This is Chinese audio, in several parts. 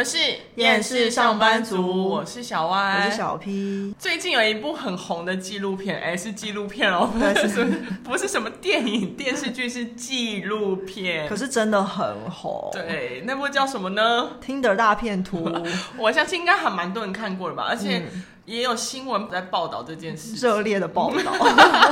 们是厌世上班族，我是小歪，我是小 P。最近有一部很红的纪录片，哎，是纪录片哦，不是不是什么电影 电视剧，是纪录片，可是真的很红。对，那部叫什么呢？Tinder 大片图，我相信应该还蛮多人看过了吧，而且。嗯也有新闻在报道这件事，热烈的报道。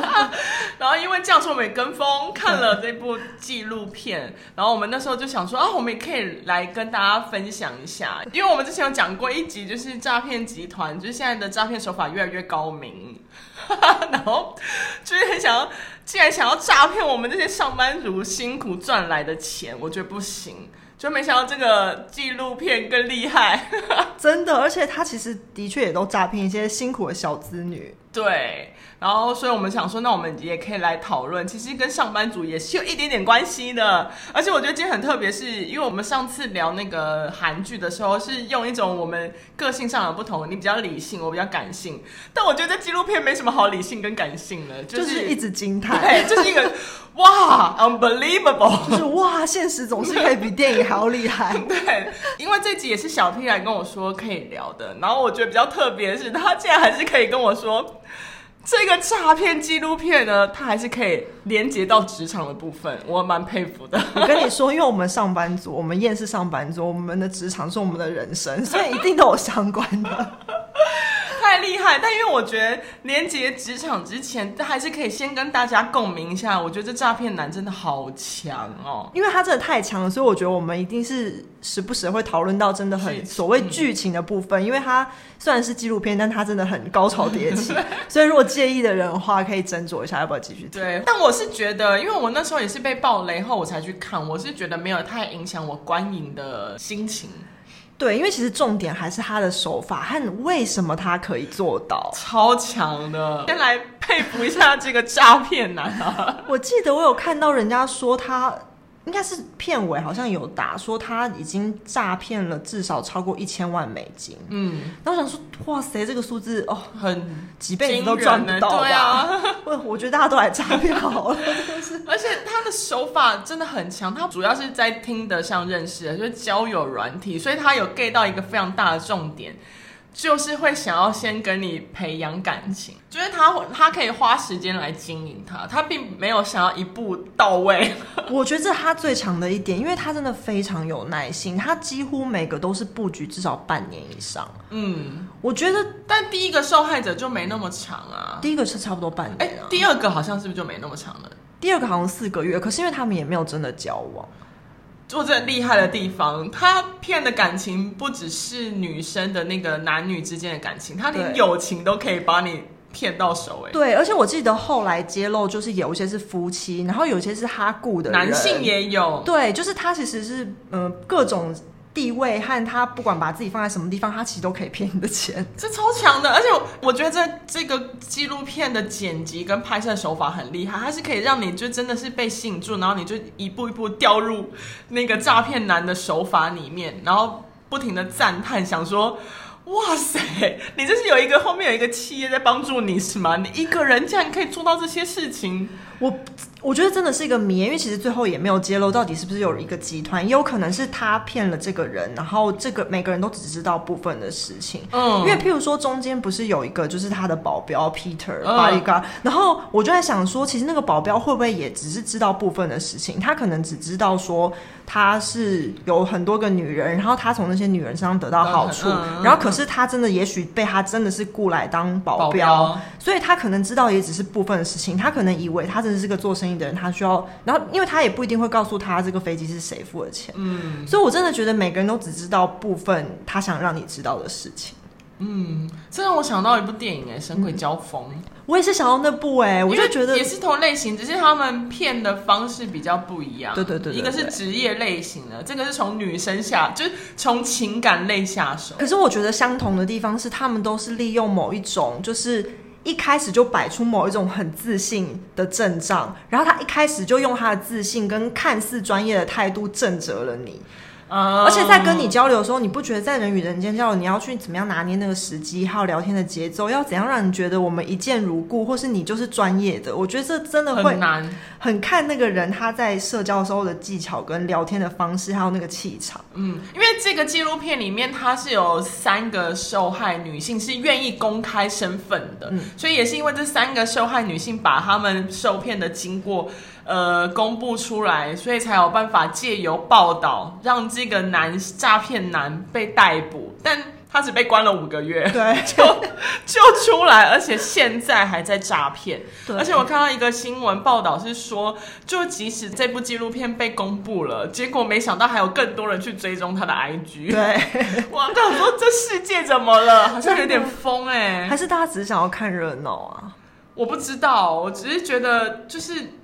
然后因为这样，我们也跟风看了这部纪录片。然后我们那时候就想说啊，我们也可以来跟大家分享一下，因为我们之前有讲过一集，就是诈骗集团，就是现在的诈骗手法越来越高明。然后就是很想要，既然想要诈骗我们这些上班族辛苦赚来的钱，我觉得不行。就没想到这个纪录片更厉害，真的，而且他其实的确也都诈骗一些辛苦的小子女。对，然后所以我们想说，那我们也可以来讨论，其实跟上班族也是有一点点关系的。而且我觉得今天很特别，是因为我们上次聊那个韩剧的时候，是用一种我们个性上的不同，你比较理性，我比较感性。但我觉得纪录片没什么好理性跟感性的，就是、就是、一直惊叹，对，就是一个哇，unbelievable，就是哇，现实总是可以比电影还要厉害。对，因为这集也是小 P 来跟我说可以聊的，然后我觉得比较特别的是，他竟然还是可以跟我说。这个诈骗纪录片呢，它还是可以连接到职场的部分，我蛮佩服的。我跟你说，因为我们上班族，我们厌世上班族，我们的职场是我们的人生，所以一定都有相关的。太厉害！但因为我觉得连接职场之前，还是可以先跟大家共鸣一下。我觉得这诈骗男真的好强哦，因为他真的太强了，所以我觉得我们一定是时不时会讨论到真的很所谓剧情的部分。因为他虽然是纪录片，但他真的很高潮迭起。所以如果介意的人的话，可以斟酌一下要不要继续。对，但我是觉得，因为我那时候也是被爆雷后我才去看，我是觉得没有太影响我观影的心情。对，因为其实重点还是他的手法和为什么他可以做到超强的。先来佩服一下这个诈骗男啊！我记得我有看到人家说他。应该是片尾好像有打说他已经诈骗了至少超过一千万美金。嗯，然后我想说，哇塞，这个数字哦，很几辈子都赚不到吧？对啊，我我觉得大家都来诈骗好了，而且他的手法真的很强，他主要是在 Tinder 上认识的，就是交友软体，所以他有 get 到一个非常大的重点。就是会想要先跟你培养感情，就是他他可以花时间来经营他，他并没有想要一步到位。我觉得这他最强的一点，因为他真的非常有耐心，他几乎每个都是布局至少半年以上。嗯，我觉得，但第一个受害者就没那么长啊，第一个是差不多半年，啊，哎，第二个好像是不是就没那么长了？第二个好像四个月，可是因为他们也没有真的交往。做这厉害的地方，他骗的感情不只是女生的那个男女之间的感情，他连友情都可以把你骗到手哎。对，而且我记得后来揭露，就是有一些是夫妻，然后有些是他雇的，男性也有。对，就是他其实是嗯、呃、各种。地位和他不管把自己放在什么地方，他其实都可以骗你的钱，这超强的。而且我觉得这这个纪录片的剪辑跟拍摄手法很厉害，它是可以让你就真的是被吸引住，然后你就一步一步掉入那个诈骗男的手法里面，然后不停的赞叹，想说。哇塞，你这是有一个后面有一个企业在帮助你是吗？你一个人竟然可以做到这些事情，我我觉得真的是一个谜，因为其实最后也没有揭露到底是不是有一个集团，也有可能是他骗了这个人，然后这个每个人都只知道部分的事情。嗯，因为譬如说中间不是有一个就是他的保镖 Peter Bodyguard，嗯，然后我就在想说，其实那个保镖会不会也只是知道部分的事情？他可能只知道说他是有很多个女人，然后他从那些女人身上得到好处，嗯，然后可是。他真的，也许被他真的是雇来当保镖，保镖，所以他可能知道也只是部分的事情。他可能以为他真的是个做生意的人，他需要，然后因为他也不一定会告诉他这个飞机是谁付的钱。嗯，所以我真的觉得每个人都只知道部分他想让你知道的事情。嗯，这让我想到一部电影哎，《神鬼交锋》嗯。我也是想到那部哎，我就觉得也是同类型，只是他们骗的方式比较不一样。对对对，对，对，对，一个是职业类型的，这个是从女生下，就是从情感类下手。可是我觉得相同的地方是，他们都是利用某一种，就是一开始就摆出某一种很自信的阵仗，然后他一开始就用他的自信跟看似专业的态度震慑了你。嗯，而且在跟你交流的时候，你不觉得在人与人间交流，你要去怎么样拿捏那个时机，还有聊天的节奏，要怎样让你觉得我们一见如故，或是你就是专业的？我觉得这真的会很难，很看那个人他在社交时候的技巧跟聊天的方式，还有那个气场。嗯，因为这个纪录片里面，它是有三个受害女性是愿意公开身份的，嗯，所以也是因为这三个受害女性把她们受骗的经过。呃，公布出来，所以才有办法借由报道让这个男诈骗男被逮捕，但他只被关了五个月，对，就就出来，而且现在还在诈骗。而且我看到一个新闻报道是说，就即使这部纪录片被公布了，结果没想到还有更多人去追踪他的 IG。对，我想说这世界怎么了？好像有点疯哎、欸，还是大家只是想要看热闹啊？我不知道，我只是觉得就是。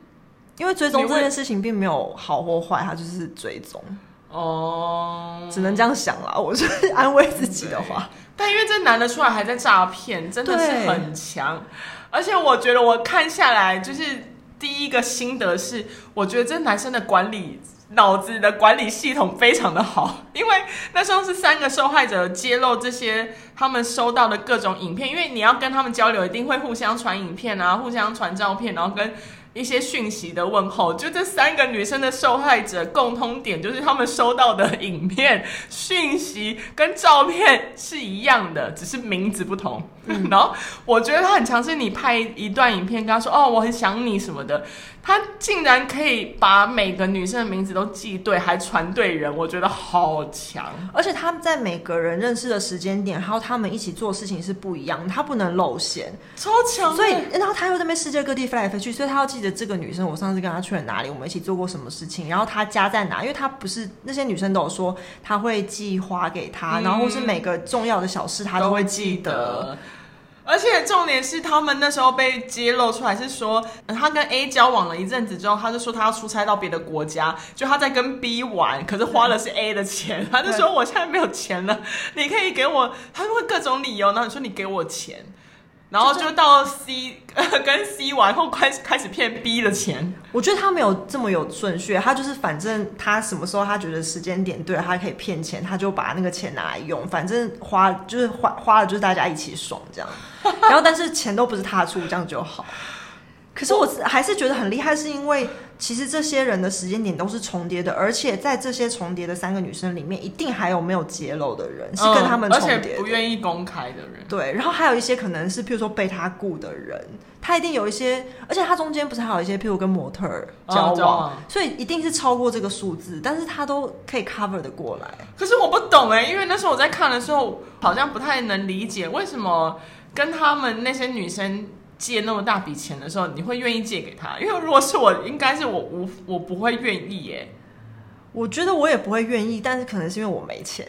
因为追踪这件事情并没有好或坏，它就是追踪哦，只能这样想啦。我是安慰自己的话，但因为这男的出来还在诈骗，真的是很强。而且我觉得我看下来，就是第一个心得是，我觉得这男生的管理脑子的管理系统非常的好。因为那时候是三个受害者揭露这些他们收到的各种影片，因为你要跟他们交流，一定会互相传影片啊，互相传照片，然后跟。一些讯息的问候，就这三个女生的受害者共通点，就是他们收到的影片、讯息跟照片是一样的，只是名字不同。嗯、然后我觉得他很强势，你拍一段影片跟他说：“哦，我很想你什么的。”他竟然可以把每个女生的名字都记对，还传对人，我觉得好强。而且他们在每个人认识的时间点，还有他们一起做事情是不一样，他不能露馅，超强。所以，然后他又在那边世界各地飞来飞去，所以他要记得这个女生，我上次跟他去了哪里，我们一起做过什么事情，然后他家在哪，因为他不是那些女生都有说他会寄花给他，嗯、然后或是每个重要的小事他都会记得。而且重点是，他们那时候被揭露出来是说，他跟 A 交往了一阵子之后，他就说他要出差到别的国家，就他在跟 B 玩，可是花的是 A 的钱，他就说我现在没有钱了，你可以给我，他就会各种理由，然后你说你给我钱。然后就到 C 跟 C 完后开始开始骗 B 的钱。我觉得他没有这么有顺序，他就是反正他什么时候他觉得时间点对了，他可以骗钱，他就把那个钱拿来用，反正花就是花花了就是大家一起爽这样。然后但是钱都不是他出，这样就好。可是我还是觉得很厉害，是因为其实这些人的时间点都是重叠的，而且在这些重叠的三个女生里面，一定还有没有揭露的人，是跟他们重叠的，而且不愿意公开的人。对，然后还有一些可能是，譬如说被他雇的人，他一定有一些，而且他中间不是还有一些，譬如跟模特儿交往，所以一定是超过这个数字，但是他都可以 cover 的过来。可是我不懂哎，因为那时候我在看的时候，好像不太能理解为什么跟他们那些女生。借那么大笔钱的时候，你会愿意借给他？因为如果是我，应该是我无我不会愿意耶。我觉得我也不会愿意，但是可能是因为我没钱。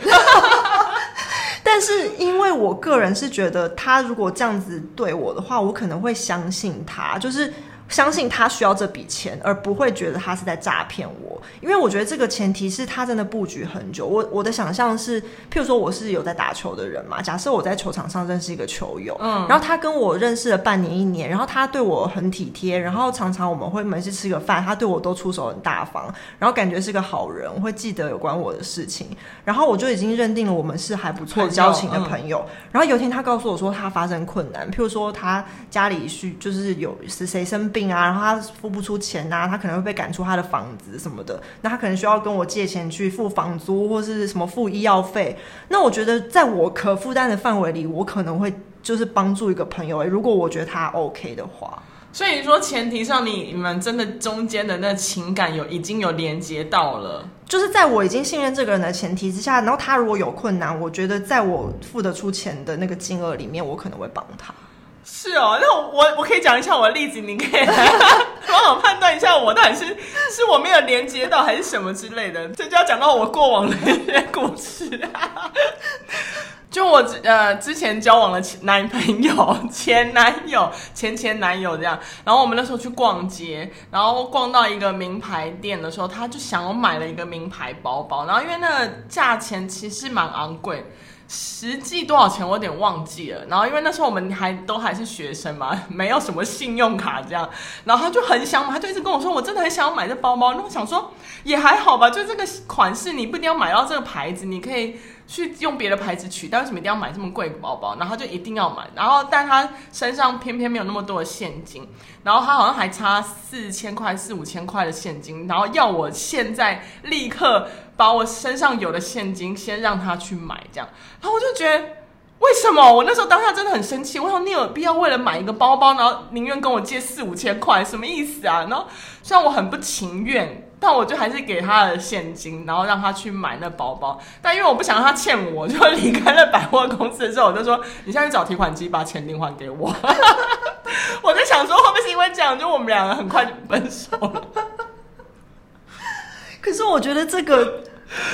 但是因为我个人是觉得，他如果这样子对我的话，我可能会相信他，就是。相信他需要这笔钱，而不会觉得他是在诈骗我，因为我觉得这个前提是他真的布局很久。我我的想象是，譬如说我是有在打球的人嘛，假设我在球场上认识一个球友，嗯，然后他跟我认识了半年一年，然后他对我很体贴，然后常常我们会每次吃个饭，他对我都出手很大方，然后感觉是个好人，会记得有关我的事情，然后我就已经认定了我们是还不错交情的朋友。嗯，然后有一天他告诉我说他发生困难，譬如说他家里需就是有是谁生病啊，然后他付不出钱啊，他可能会被赶出他的房子什么的。那他可能需要跟我借钱去付房租或是什么付医药费。那我觉得在我可负担的范围里，我可能会就是帮助一个朋友。如果我觉得他 OK 的话，所以你说前提上你你们真的中间的那情感有已经有连接到了，就是在我已经信任这个人的前提之下，然后他如果有困难，我觉得在我付得出钱的那个金额里面，我可能会帮他。是哦，那我我可以讲一下我的例子，你可以帮我判断一下我到底是是我没有连接到还是什么之类的，这就要讲到我过往的一些故事。就我呃之前交往的前男朋友、前男友、前前男友这样，然后我们那时候去逛街，然后逛到一个名牌店的时候，他就想要买了一个名牌包包，然后因为那个价钱其实蛮昂贵。实际多少钱我有点忘记了。然后因为那时候我们还都还是学生嘛，没有什么信用卡这样。然后他就很想买，他就一直跟我说，我真的很想要买这包包。那我想说也还好吧，就这个款式你不一定要买到这个牌子，你可以去用别的牌子取但，为什么一定要买这么贵的包包？然后他就一定要买。然后但他身上偏偏没有那么多的现金，然后他好像还差四千块、四五千块的现金，然后要我现在立刻。把我身上有的现金先让他去买，这样，然后我就觉得为什么？我那时候当下真的很生气，我说你有必要为了买一个包包，然后宁愿跟我借四五千块，什么意思啊？然后虽然我很不情愿，但我就还是给他的现金，然后让他去买那包包。但因为我不想让他欠我，就离开了百货公司之后，我就说你现在去找提款机把钱领还给我。我在想说会不会是因为这样，就我们两个很快就分手了。可是我觉得这个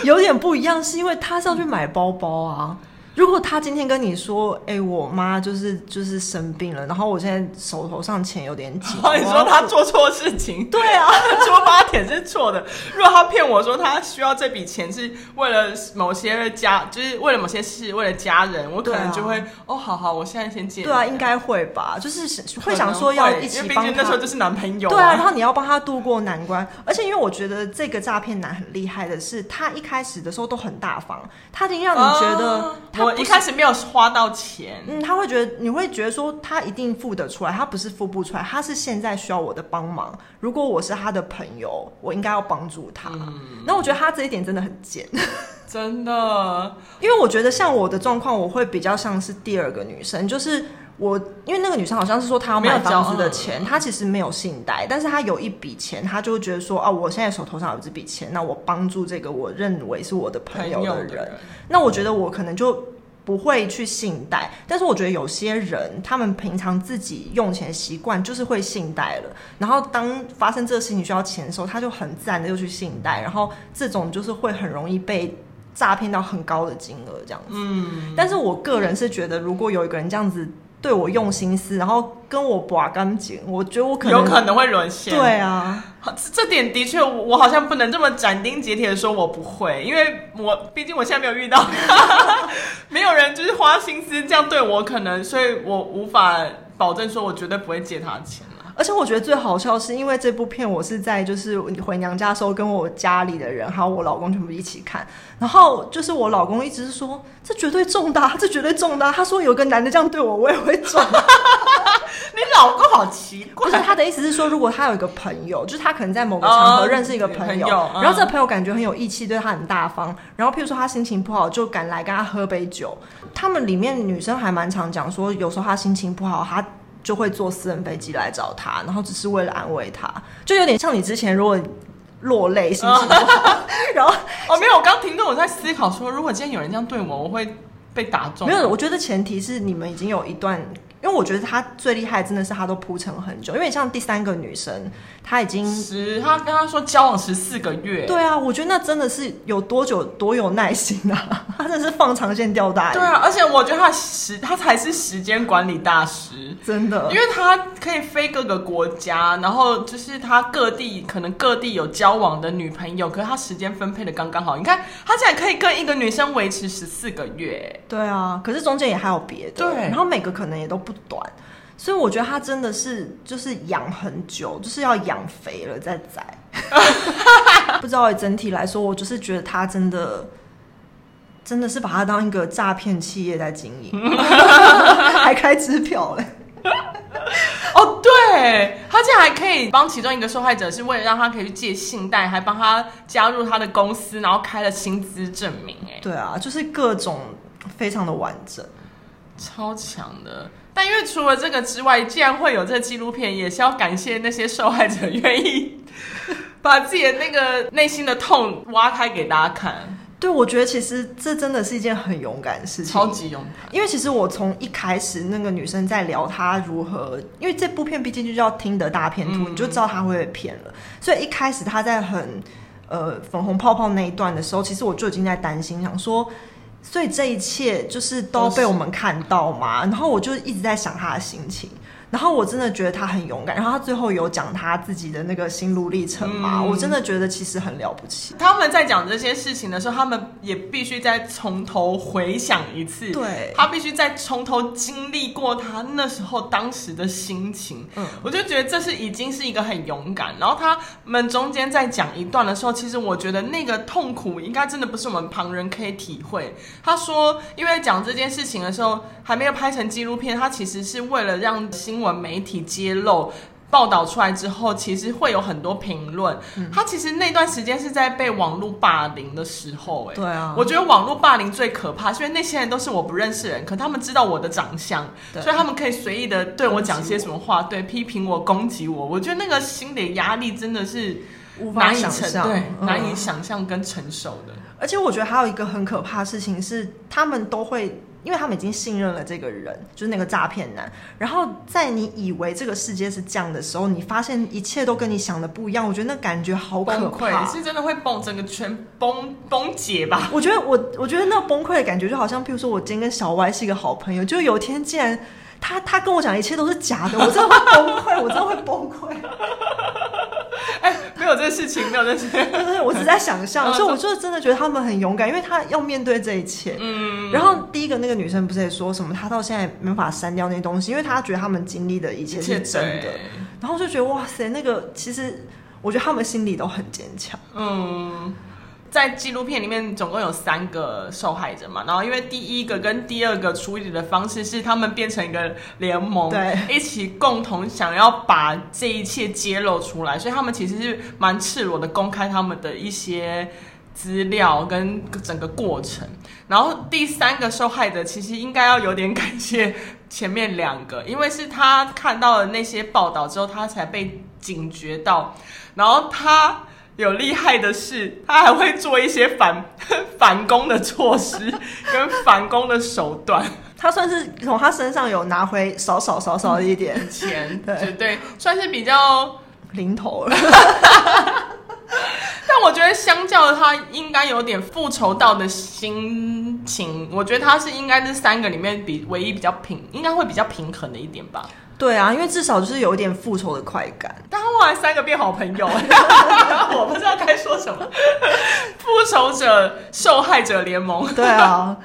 有点不一样，是因为他是要去买包包啊。如果他今天跟你说：“哎、欸，我妈就是就是生病了，然后我现在手头上钱有点紧。”你说他做错事情？对啊，出发点是错的。如果他骗我说他需要这笔钱是为了某些家，就是为了某些事，为了家人，我可能就会、啊、哦，好好，我现在先借。对啊，应该会吧，就是会想说要一起帮他。那时候就是男朋友、啊。对啊，然后你要帮他度过难关。而且因为我觉得这个诈骗男很厉害的是，他一开始的时候都很大方，他已经让你觉得他。我一开始没有花到钱，嗯，他会觉得你会觉得说他一定付得出来，他不是付不出来，他是现在需要我的帮忙。如果我是他的朋友，我应该要帮助他。那、嗯、我觉得他这一点真的很贱，真的，因为我觉得像我的状况，我会比较像是第二个女生，就是。我因为那个女生好像是说她要买房子的钱，她其实没有信贷，但是她有一笔钱，她就会觉得说哦，我现在手头上有这笔钱，那我帮助这个我认为是我的朋友的人，的人，那我觉得我可能就不会去信贷。但是我觉得有些人，他们平常自己用钱习惯就是会信贷了，然后当发生这个事情需要钱的时候，他就很自然的又去信贷，然后这种就是会很容易被诈骗到很高的金额这样子。嗯，但是我个人是觉得，如果有一个人这样子。对我用心思，然后跟我拔干净，我觉得我可能有可能会沦陷。对啊，这点的确，我好像不能这么斩钉截铁的说我不会，因为我毕竟我现在没有遇到，没有人就是花心思这样对我，可能，所以我无法保证说我绝对不会借他钱。而且我觉得最好笑是因为这部片我是在就是回娘家的时候跟我家里的人还有我老公全部一起看，然后就是我老公一直是说这绝对重大，这绝对重大。他说有个男的这样对我，我也会中。你老公好奇怪。不是他的意思是说，如果他有一个朋友，就是他可能在某个场合认识一个朋友，然后这个朋友感觉很有义气，对他很大方，然后譬如说他心情不好就赶来跟他喝杯酒。他们里面女生还蛮常讲说，有时候他心情不好，他。就会坐私人飞机来找他，然后只是为了安慰他，就有点像你之前如果落泪，心情不好，然后 哦没有，我刚停顿我在思考说，如果今天有人这样对我，我会被打中。没有，我觉得前提是你们已经有一段。因为我觉得他最厉害，真的是他都铺陈很久。因为像第三个女生，她已经十，他跟他说交往十四个月。对啊，我觉得那真的是有多久，多有耐心啊！他真的是放长线钓大鱼。对啊，而且我觉得他时，他才是时间管理大师，真的。因为他可以飞各个国家，然后就是他各地可能各地有交往的女朋友，可是他时间分配的刚刚好。你看，他竟然可以跟一个女生维持十四个月。对啊，可是中间也还有别的。对，然后每个可能也都不。短，所以我觉得他真的是就是养很久，就是要养肥了再宰。不知道整体来说，我就是觉得他真的真的是把他当一个诈骗企业在经营，还开支票嘞。哦，对，他竟然还可以帮其中一个受害者，是为了让他可以去借信贷，还帮他加入他的公司，然后开了薪资证明。哎，对啊，就是各种非常的完整，超强的。但因为除了这个之外，既然会有这个纪录片，也是要感谢那些受害者愿意 把自己的那个内心的痛挖开给大家看。对，我觉得其实这真的是一件很勇敢的事情，超级勇敢。因为其实我从一开始那个女生在聊她如何，因为这部片毕竟就叫听得大骗徒，嗯，你就知道她会被骗了。所以一开始她在很呃粉红泡泡那一段的时候，其实我就已经在担心，想说。所以这一切就是都被我们看到嘛，然后我就一直在想他的心情，然后我真的觉得他很勇敢，然后他最后有讲他自己的那个心路历程嘛，嗯、我真的觉得其实很了不起。他们在讲这些事情的时候，他们也必须再从头回想一次，对，他必须再从头经历过他那时候当时的心情。嗯，我就觉得这是已经是一个很勇敢。然后他们中间在讲一段的时候，其实我觉得那个痛苦应该真的不是我们旁人可以体会。他说，因为讲这件事情的时候还没有拍成纪录片，他其实是为了让新新闻媒体揭露报道出来之后，其实会有很多评论。嗯、他其实那段时间是在被网络霸凌的时候，哎，对啊，我觉得网络霸凌最可怕，是因为那些人都是我不认识的人，可他们知道我的长相，所以他们可以随意的对我讲些什么话，对，批评我、攻击我。我觉得那个心理压力真的是无法想象，对，嗯、难以想象跟承受的。而且我觉得还有一个很可怕的事情是，他们都会。因为他们已经信任了这个人，就是那个诈骗男。然后在你以为这个世界是这样的时候，你发现一切都跟你想的不一样。我觉得那感觉好可怕，是真的会崩，整个全崩崩解吧？我觉得我我觉得那崩溃的感觉，就好像，譬如说我今天跟小歪是一个好朋友，就有一天竟然他他跟我讲一切都是假的，我真的会崩溃，我真的会崩溃。有这事情，没有这事情，对我只在想象，所以我就真的觉得他们很勇敢，因为他要面对这一切。嗯，然后第一个那个女生不是也说什么，她到现在没法删掉那些东西，因为她觉得他们经历的一切是真的。然后就觉得哇塞，那个其实我觉得他们心里都很坚强。嗯。在纪录片里面，总共有三个受害者嘛，然后因为第一个跟第二个处理的方式是他们变成一个联盟，对，一起共同想要把这一切揭露出来，所以他们其实是蛮赤裸的公开他们的一些资料跟整个过程。然后第三个受害者其实应该要有点感谢前面两个，因为是他看到了那些报道之后，他才被警觉到，然后他。有厉害的是，他还会做一些反 反攻的措施 跟反攻的手段。他算是从他身上有拿回少少少少的一点钱，对对，对，算是比较零头了。但我觉得，相较他应该有点复仇到的心情，我觉得他是应该是三个里面比唯一比较平，应该会比较平衡的一点吧。对啊，因为至少就是有一点复仇的快感。但后来三个变好朋友，我不知道该说什么。复仇者受害者联盟，对啊。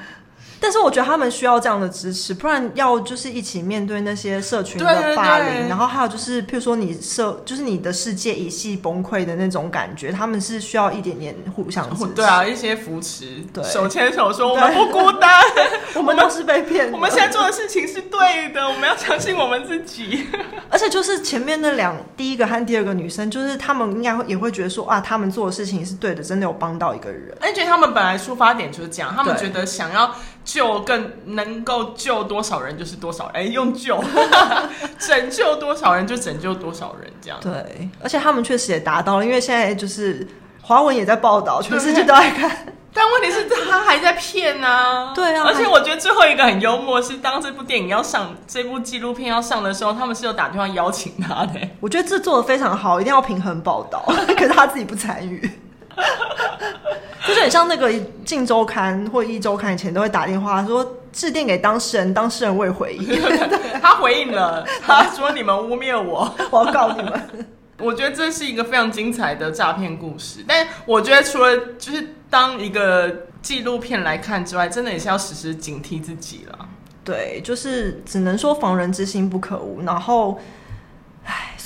但是我觉得他们需要这样的支持，不然要就是一起面对那些社群的霸凌，对对对，然后还有就是，譬如说你社，就是你的世界一系崩溃的那种感觉，他们是需要一点点互相支持。对啊，一些扶持，对，手牵手说我们不孤单，我们都是被骗，我们现在做的事情是对的，我们要相信我们自己。而且就是前面那两，第一个和第二个女生，就是他们应该会也会觉得说啊，他们做的事情是对的，真的有帮到一个人。而且他们本来出发点就是这样，他们觉得想要。救更能够救多少人就是多少人，哎，用救 拯救多少人就拯救多少人，这样。对，而且他们确实也达到了，因为现在就是华文也在报道，全世界都在看。但问题是，他还在骗啊！对啊，而且我觉得最后一个很幽默，是当这部电影要上，这部纪录片要上的时候，他们是有打电话邀请他的。我觉得这做的非常好，一定要平衡报道，可是他自己不参与。就是很像那个《镜周刊》或《一周刊》以前都会打电话说致电给当事人，当事人未回应。他回应了，他说：“你们污蔑我，我要告你们。”我觉得这是一个非常精彩的诈骗故事。但我觉得除了就是当一个纪录片来看之外，真的也是要时时警惕自己了。对，就是只能说防人之心不可无。然后。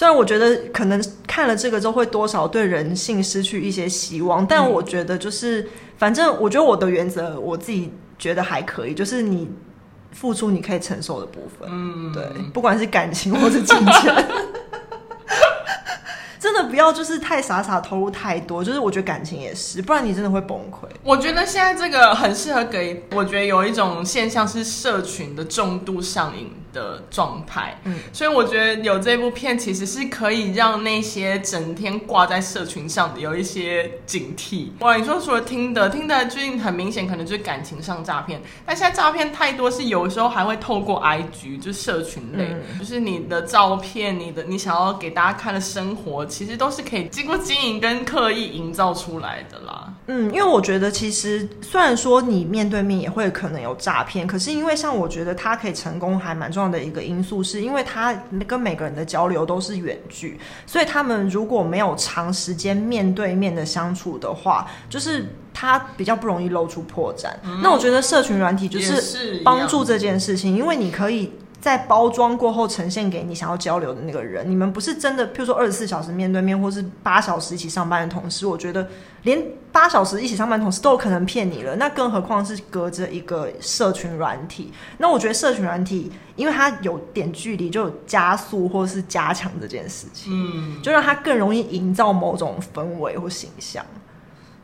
虽然我觉得可能看了这个之后会多少对人性失去一些希望，但我觉得就是，反正我觉得我的原则我自己觉得还可以，就是你付出你可以承受的部分，嗯，对，不管是感情或是金钱。真的不要就是太傻傻投入太多，就是我觉得感情也是，不然你真的会崩溃。我觉得现在这个很适合给，我觉得有一种现象是社群的重度上瘾的状态，嗯，所以我觉得有这部片其实是可以让那些整天挂在社群上的有一些警惕。哇，你说除了听的，听的最近很明显可能就是感情上诈骗，但现在诈骗太多是有时候还会透过 IG 就社群类，嗯、就是你的照片，你的你想要给大家看的生活。其实都是可以经过经营跟刻意营造出来的啦。嗯，因为我觉得其实虽然说你面对面也会可能有诈骗，可是因为像我觉得他可以成功还蛮重重要的一个因素，是因为他跟每个人的交流都是远距，所以他们如果没有长时间面对面的相处的话，就是他比较不容易露出破绽。嗯、那我觉得社群软体就是帮助这件事情，因为你可以。在包装过后呈现给你想要交流的那个人，你们不是真的，譬如说二十四小时面对面，或是八小时一起上班的同事，我觉得连八小时一起上班的同事都有可能骗你了，那更何况是隔着一个社群软体？那我觉得社群软体，因为它有点距离，就有加速或是加强这件事情，嗯，就让它更容易营造某种氛围或形象。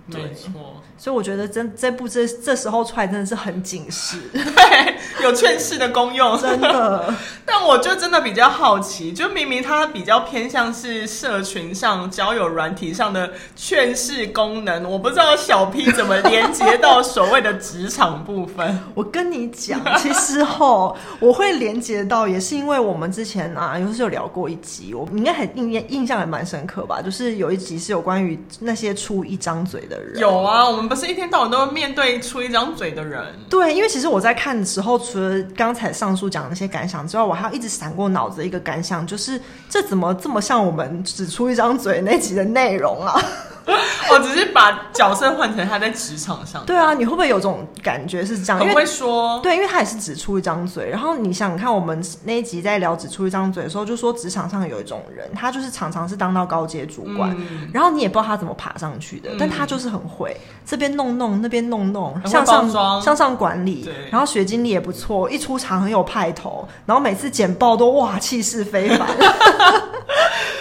没错，所以我觉得这这部这这时候出来真的是很警示，对，有劝世的功用，真的。但我就真的比较好奇，就明明它比较偏向是社群上交友软体上的劝世功能，我不知道小 P 怎么连接到所谓的职场部分。我跟你讲，其实齁，我会连接到也是因为我们之前啊，有是有聊过一集，我应该很印印象还蛮深刻吧，就是有一集是有关于那些出一张嘴的。有啊，我们不是一天到晚都要面对出一张嘴的人。对，因为其实我在看的时候，除了刚才上述讲的那些感想之外，我还要一直闪过脑子的一个感想，就是这怎么这么像我们只出一张嘴那集的内容啊？我只是把角色换成他在职场上。对啊，你会不会有种感觉是这样？很会说。对，因为他也是只出一张嘴。然后你想想看，我们那一集在聊只出一张嘴的时候，就说职场上有一种人，他就是常常是当到高阶主管，嗯、然后你也不知道他怎么爬上去的，嗯、但他就是很会这边弄弄，那边弄弄，向上向上管理。对然后学经历也不错，一出场很有派头，然后每次简报都哇气势非凡。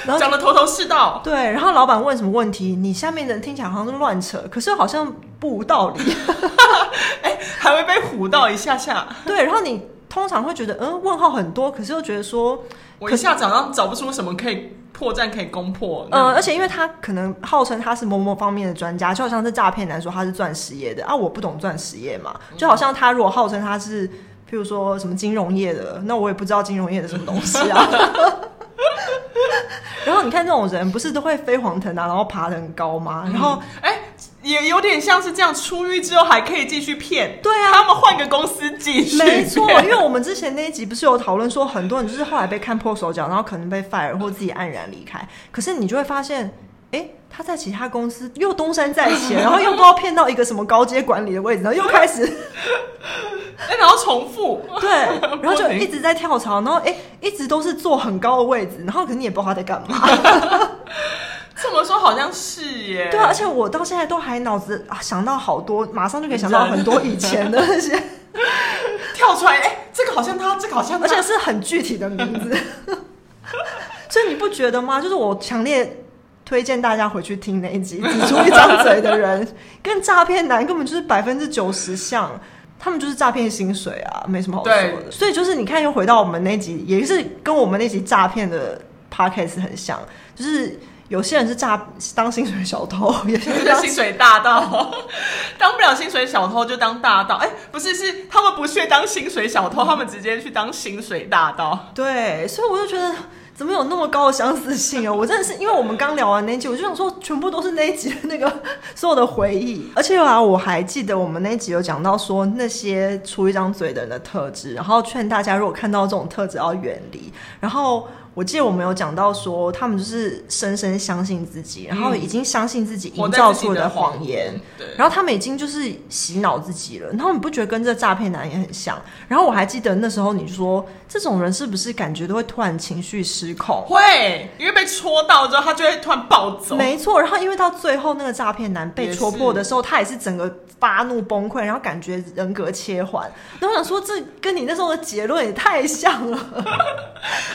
然后讲的头头是道，对。然后老板问什么问题，你下面的人听起来好像是乱扯，可是好像不无道理。哎，还会被唬到一下下。对，然后你通常会觉得，嗯，问号很多，可是又觉得说，我一下早上找不出什么可以破绽可以攻破。嗯，而且因为他可能号称他是某某方面的专家，就好像是诈骗男说他是钻石业的啊，我不懂钻石业嘛，就好像他如果号称他是，譬如说什么金融业的，那我也不知道金融业的什么东西啊。然后你看这种人，不是都会飞黄腾达，然后爬得很高吗？嗯、然后，哎，也有点像是这样，出狱之后还可以继续骗。对啊，他们换个公司继续。没错，因为我们之前那一集不是有讨论说，很多人就是后来被看破手脚，然后可能被 fire 或自己黯然离开。可是你就会发现，哎，他在其他公司又东山再起，然后又不知道骗到一个什么高阶管理的位置，然后又开始。哎，然后重复，对，然后就一直在跳槽，然后哎，一直都是坐很高的位置，然后可能你也不知道他在干嘛。这么说好像是耶。对啊，而且我到现在都还脑子啊想到好多，马上就可以想到很多以前的那些跳出来，哎，这个好像他，这个好像他，而且是很具体的名字。所以你不觉得吗？就是我强烈推荐大家回去听那一集，只出一张嘴的人，跟诈骗男根本就是百分之九十像。他们就是诈骗薪水啊，没什么好说的。所以就是你看，又回到我们那集，也是跟我们那集诈骗的 podcast 很像。就是有些人是诈当薪水小偷，有些人是 薪水大盗，当不了薪水小偷就当大盗。哎、欸，不是，是他们不屑当薪水小偷，嗯、他们直接去当薪水大盗。对，所以我就觉得。怎么有那么高的相似性啊？我真的是因为我们刚聊完那一集，我就想说，全部都是那一集的那个所有的回忆。而且啊，我还记得我们那一集有讲到说那些出一张嘴的人的特质，然后劝大家如果看到这种特质要远离。然后。我记得我们有讲到说，他们就是深深相信自己，然后已经相信自己营造出的谎言，对，然后他们已经就是洗脑自己了。然后你不觉得跟这诈骗男也很像？然后我还记得那时候你说，这种人是不是感觉都会突然情绪失控？会，因为被戳到之后，他就会突然暴走。没错，然后因为到最后那个诈骗男被戳破的时候，他也是整个发怒崩溃，然后感觉人格切换。然后我想说，这跟你那时候的结论也太像了，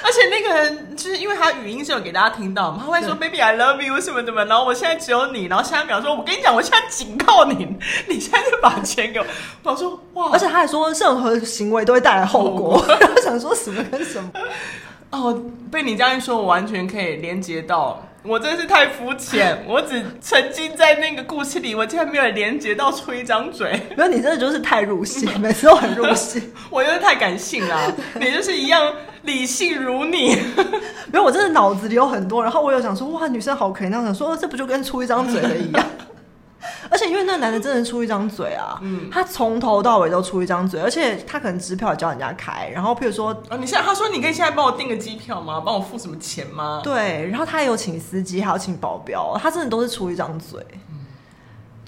而且那个人。就是因为他语音是有给大家听到嘛，他会说 “baby I love you” 什么什么，然后我现在只有你，然后下一秒说：“我跟你讲，我现在警告你，你现在就把钱给我。”我说：“哇！”而且他还说任何行为都会带来后果，然后想说什么跟什么。哦，被你这样一说，我完全可以连接到。我真是太肤浅，我只沉浸在那个故事里，我竟然没有连接到出一张嘴。没有你真的就是太入戏，每次都很入戏。我就是太感性了，你就是一样理性如你。没有，我真的脑子里有很多，然后我有想说，哇，女生好可怜，那我想说，这不就跟出一张嘴的一样？而且且因为那个男的真的出一张嘴啊，嗯，他从头到尾都出一张嘴，而且他可能支票也叫人家开，然后譬如说，哦，你现在他说你可以现在帮我订个机票吗？帮我付什么钱吗？对，然后他也有请司机，还有请保镖，他真的都是出一张嘴。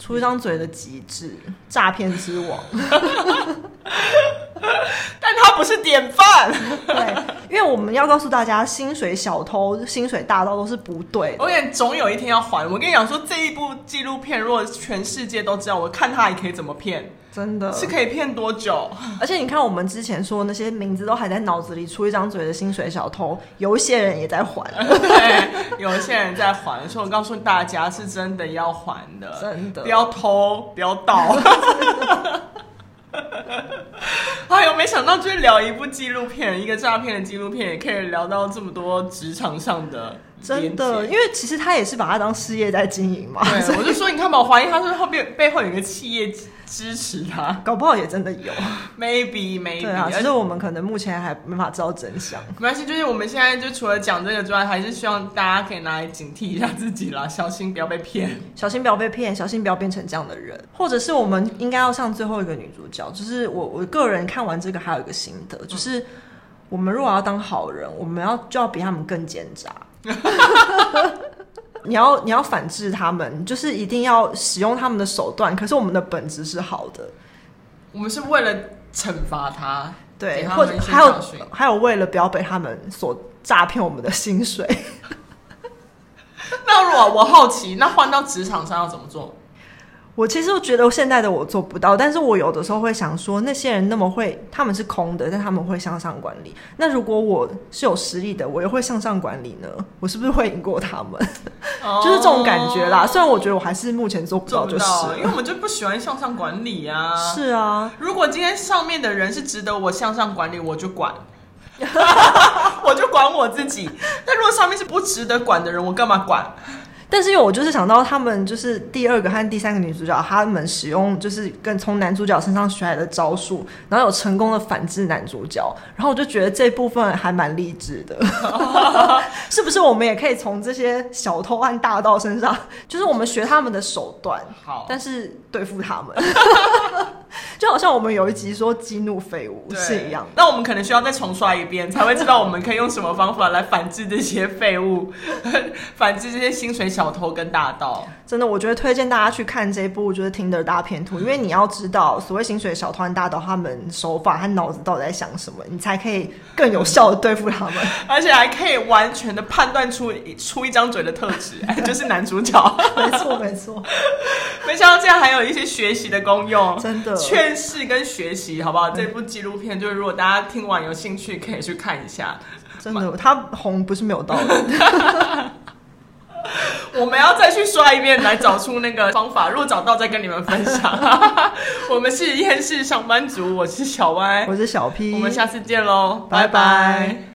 出一张嘴的极致，诈骗之王。但他不是典范。对，因为我们要告诉大家，薪水小偷、薪水大盗都是不对的。我跟你总有一天要还。我跟你讲说，这一部纪录片，如果全世界都知道，我看他还可以怎么骗。真的是可以骗多久？而且你看，我们之前说那些名字都还在脑子里，出一张嘴的薪水小偷，有一些人也在还。对，有一些人在还，所以我告诉大家，是真的要还的，真的，不要偷，不要盗。哎呦，没想到就是聊一部纪录片，一个诈骗的纪录片，也可以聊到这么多职场上的。真的，因为其实他也是把它当事业在经营嘛。对，我就说，你看吧，我怀疑他是后面背后有一个企业支持他，搞不好也真的有。Maybe maybe，对啊，其实我们可能目前还没法知道真相。没关系，就是我们现在就除了讲这个之外，还是希望大家可以拿来警惕一下自己啦，小心不要被骗，小心不要被骗，小心不要变成这样的人。或者是我们应该要像最后一个女主角，就是我我个人看完这个还有一个心得，就是我们如果要当好人，我们要就要比他们更奸诈。你要你要反制他们，就是一定要使用他们的手段。可是我们的本质是好的，我们是为了惩罚他，对，或者还有还有为了不要被他们所诈骗我们的薪水。那如果我好奇，那换到职场上要怎么做？我其实觉得现在的我做不到，但是我有的时候会想说，那些人那么会，他们是空的，但他们会向上管理。那如果我是有实力的，我又会向上管理呢？我是不是会赢过他们？哦、就是这种感觉啦。虽然我觉得我还是目前做不到，就是因为我们就不喜欢向上管理啊。是啊，如果今天上面的人是值得我向上管理，我就管，我就管我自己。但如果上面是不值得管的人，我干嘛管？但是因为我就是想到他们就是第二个和第三个女主角，他们使用就是跟从男主角身上学来的招数，然后有成功的反制男主角，然后我就觉得这部分还蛮励志的，是不是？我们也可以从这些小偷和大盗身上，就是我们学他们的手段，好，但是对付他们。就好像我们有一集说激怒废物是一样，那我们可能需要再重刷一遍，才会知道我们可以用什么方法来反制这些废物，反制这些薪水小偷跟大盗。真的，我觉得推荐大家去看这部就是《Tinder 大片图》，因为你要知道所谓薪水小偷跟大盗他们手法和脑子到底在想什么，你才可以更有效的对付他们，而且还可以完全的判断出出一张嘴的特质，就是男主角。没错，没错。没想到这样还有一些学习的功用，真的。劝世跟学习，好不好？这部纪录片就是，如果大家听完有兴趣，可以去看一下。真的，他红不是没有道理。我们要再去刷一遍，来找出那个方法。如果找到，再跟你们分享。我们是厌世上班族，我是小歪，我是小 P，我们下次见喽，拜拜。